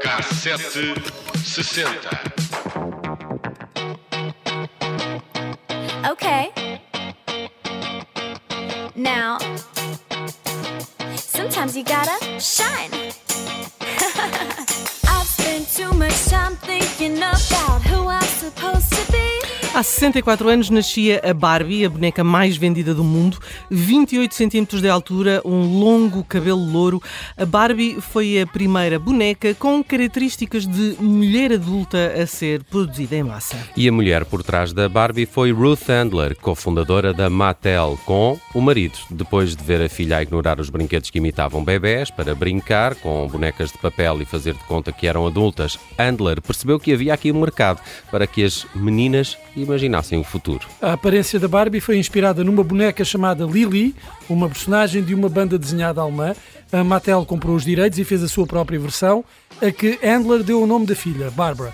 Cassete sessenta. Okay. Now, sometimes you gotta shine. I've spent too much time thinking about who I'm supposed to be. Há 64 anos nascia a Barbie, a boneca mais vendida do mundo, 28 centímetros de altura, um longo cabelo louro. A Barbie foi a primeira boneca com características de mulher adulta a ser produzida em massa. E a mulher por trás da Barbie foi Ruth Handler, cofundadora da Mattel, com o marido. Depois de ver a filha a ignorar os brinquedos que imitavam bebés para brincar com bonecas de papel e fazer de conta que eram adultas, Handler percebeu que havia aqui um mercado para que as meninas imaginassem o futuro. A aparência da Barbie foi inspirada numa boneca chamada Lily, uma personagem de uma banda desenhada alemã. A Mattel comprou os direitos e fez a sua própria versão, a que Handler deu o nome da filha, Barbara.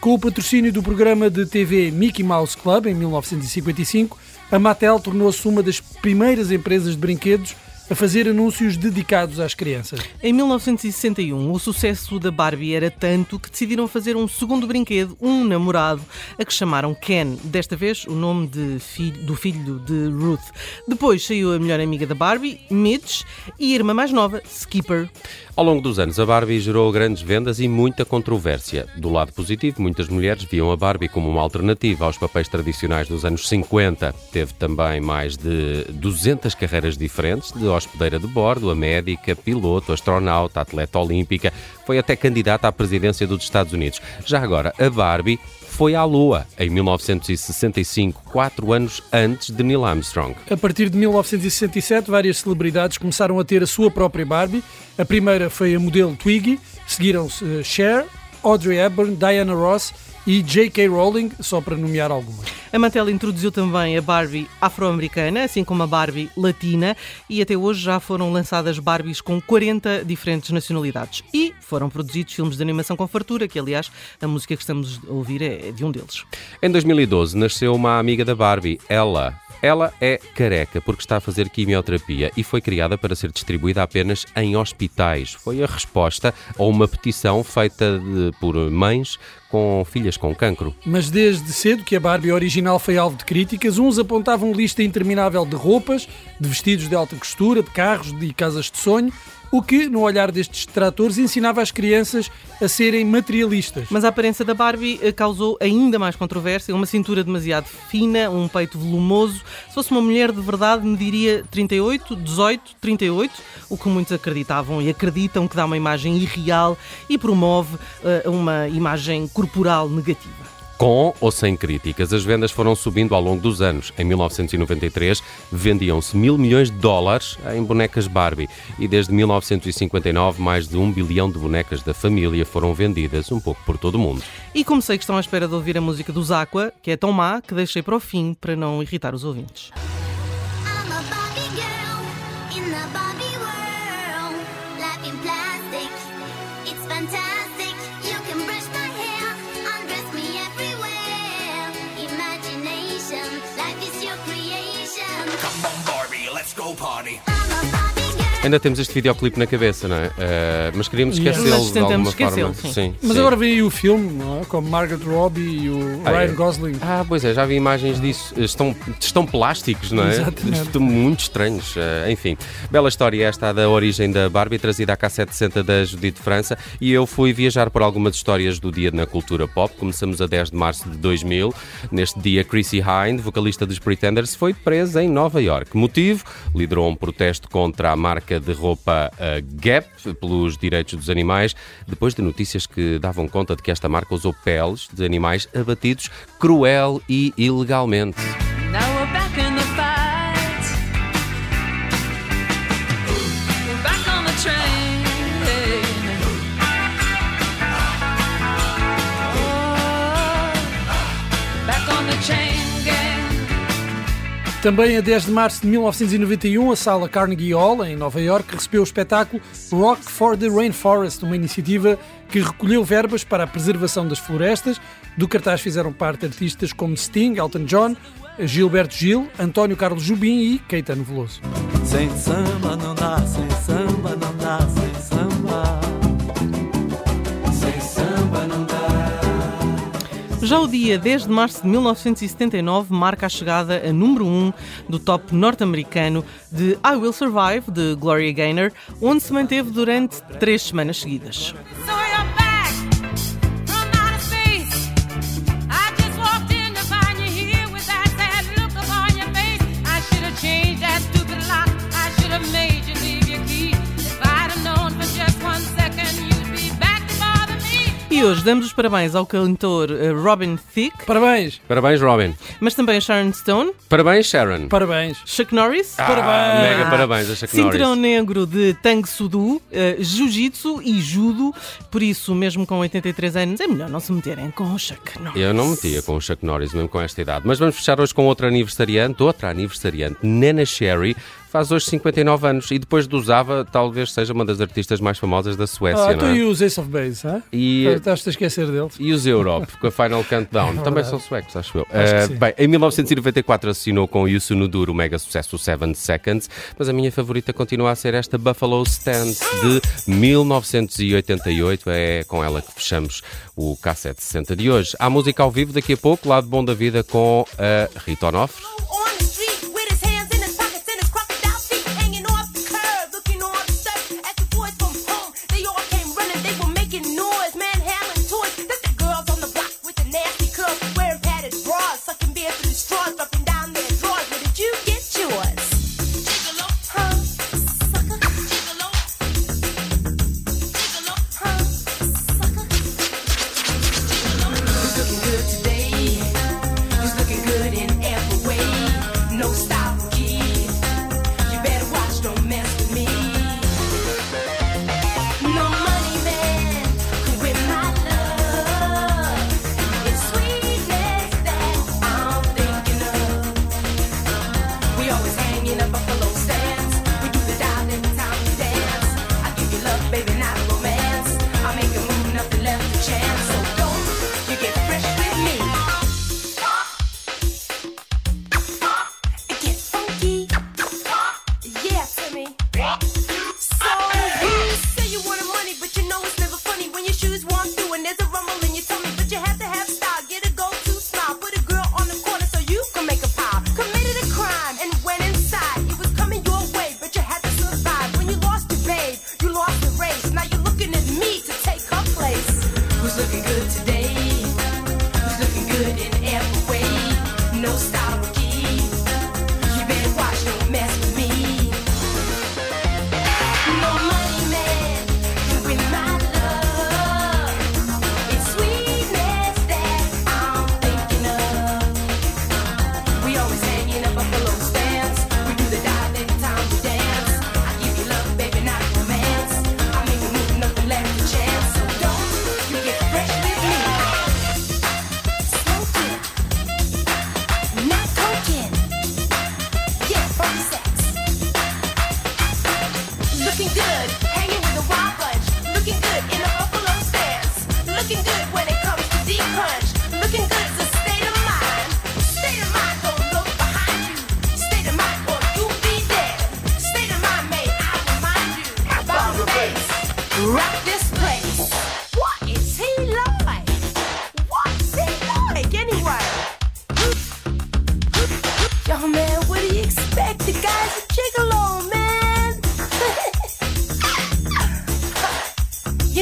Com o patrocínio do programa de TV Mickey Mouse Club, em 1955, a Mattel tornou-se uma das primeiras empresas de brinquedos a fazer anúncios dedicados às crianças. Em 1961, o sucesso da Barbie era tanto que decidiram fazer um segundo brinquedo, um namorado, a que chamaram Ken. Desta vez, o nome de filho, do filho de Ruth. Depois saiu a melhor amiga da Barbie, Mitch, e a irmã mais nova, Skipper. Ao longo dos anos, a Barbie gerou grandes vendas e muita controvérsia. Do lado positivo, muitas mulheres viam a Barbie como uma alternativa aos papéis tradicionais dos anos 50. Teve também mais de 200 carreiras diferentes, de hospedeira de bordo, a médica, piloto, astronauta, atleta olímpica. Foi até candidata à presidência dos Estados Unidos. Já agora, a Barbie foi à Lua em 1965, quatro anos antes de Neil Armstrong. A partir de 1967, várias celebridades começaram a ter a sua própria Barbie. A primeira foi a modelo Twiggy, seguiram-se uh, Cher, Audrey Hepburn, Diana Ross e J.K. Rowling, só para nomear algumas. A Mattel introduziu também a Barbie afro-americana, assim como a Barbie latina, e até hoje já foram lançadas Barbies com 40 diferentes nacionalidades. E foram produzidos filmes de animação com fartura, que aliás a música que estamos a ouvir é de um deles. Em 2012 nasceu uma amiga da Barbie, ela. Ela é careca porque está a fazer quimioterapia e foi criada para ser distribuída apenas em hospitais. Foi a resposta a uma petição feita de, por mães com filhas com cancro. Mas desde cedo que a Barbie original foi alvo de críticas, uns apontavam lista interminável de roupas, de vestidos de alta costura, de carros de casas de sonho, o que, no olhar destes detratores, ensinava as crianças a serem materialistas. Mas a aparência da Barbie eh, causou ainda mais controvérsia, uma cintura demasiado fina, um peito volumoso. Se fosse uma mulher de verdade, mediria 38, 18, 38, o que muitos acreditavam e acreditam que dá uma imagem irreal e promove uh, uma imagem corporal negativa. Com ou sem críticas, as vendas foram subindo ao longo dos anos. Em 1993, vendiam-se mil milhões de dólares em bonecas Barbie e desde 1959, mais de um bilhão de bonecas da família foram vendidas um pouco por todo o mundo. E como sei que estão à espera de ouvir a música dos Aqua, que é tão má que deixei para o fim para não irritar os ouvintes. I'm a Barbie girl in the Barbie world. Life in plastic, it's fantastic. Party. Ainda temos este videoclipe na cabeça, não é? Eh, mas queríamos esquecê-lo Mas de alguma forma. esquecê-lo, sim. Mas sim. agora vem aí o filme, não é? com Margaret Robbie e o Ah, Ryan é? Gosling. Ah, pois é, já vi imagens disso. Estão, estão plásticos, não é? Exatamente. Estão muito estranhos. Eh, enfim, bela história esta da origem da Barbie, trazida à K760 da Judite França. E eu fui viajar por algumas histórias do dia na cultura pop. Começamos a 10 de março de 2000. Neste dia, Chrissy Hind, vocalista dos Pretenders, foi presa em Nova York. Motivo? Liderou um protesto contra a marca de roupa Gap pelos direitos dos animais, depois de notícias que davam conta de que esta marca usou peles de animais abatidos cruel e ilegalmente. Também a 10 de março de 1991, a sala Carnegie Hall, em Nova York, recebeu o espetáculo Rock for the Rainforest, uma iniciativa que recolheu verbas para a preservação das florestas. Do cartaz fizeram parte artistas como Sting, Elton John, Gilberto Gil, António Carlos Jubim e Caetano Veloso. Sem samba não dá, sem samba não dá, Já o dia 10 de março de 1979 marca a chegada a número 1 do top norte-americano de I Will Survive, de Gloria Gaynor, onde se manteve durante três semanas seguidas. E hoje damos os parabéns ao cantor eh, Robin Thicke, Parabéns! Parabéns, Robin. mas também a Sharon Stone, Parabéns, Sharon. Parabéns! Chuck Norris, Ah, mega parabéns a Chuck Cinturão Norris. negro de Tang Sudo, eh, Jiu-Jitsu e Judo. Por isso, mesmo com 83 anos, é melhor não se meterem com o Chuck Norris. Eu não metia com o Chuck Norris, mesmo com esta idade. Mas vamos fechar hoje com outro aniversariante, outra aniversariante, Nena Sherry, faz hoje 59 anos e depois de usava, talvez seja uma das artistas mais famosas da Suécia, Ah, tu é? e os Ace of Base, hein? E- Estás a esquecer deles? E os Europe, com a Final Countdown, também verdade. são suecos, acho eu. Acho sim. bem, em 1994 assinou com Yusu no Duro o mega sucesso 7 Seconds, mas a minha favorita continua a ser esta Buffalo Stance de 1988. É com ela que fechamos o K760 de hoje. Há música ao vivo daqui a pouco, lado bom da vida com a Rita Onofre.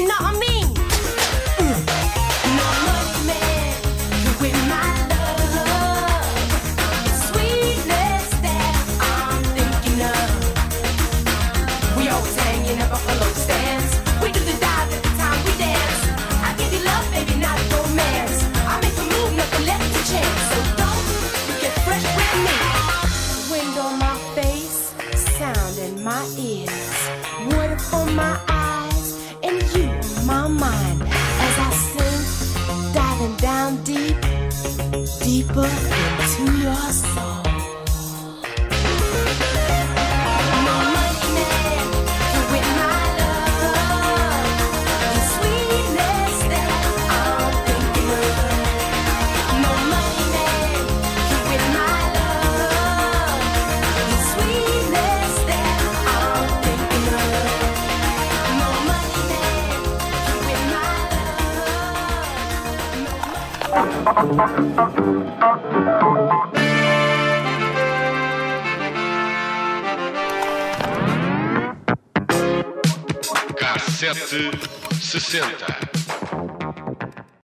No. Cassete 60.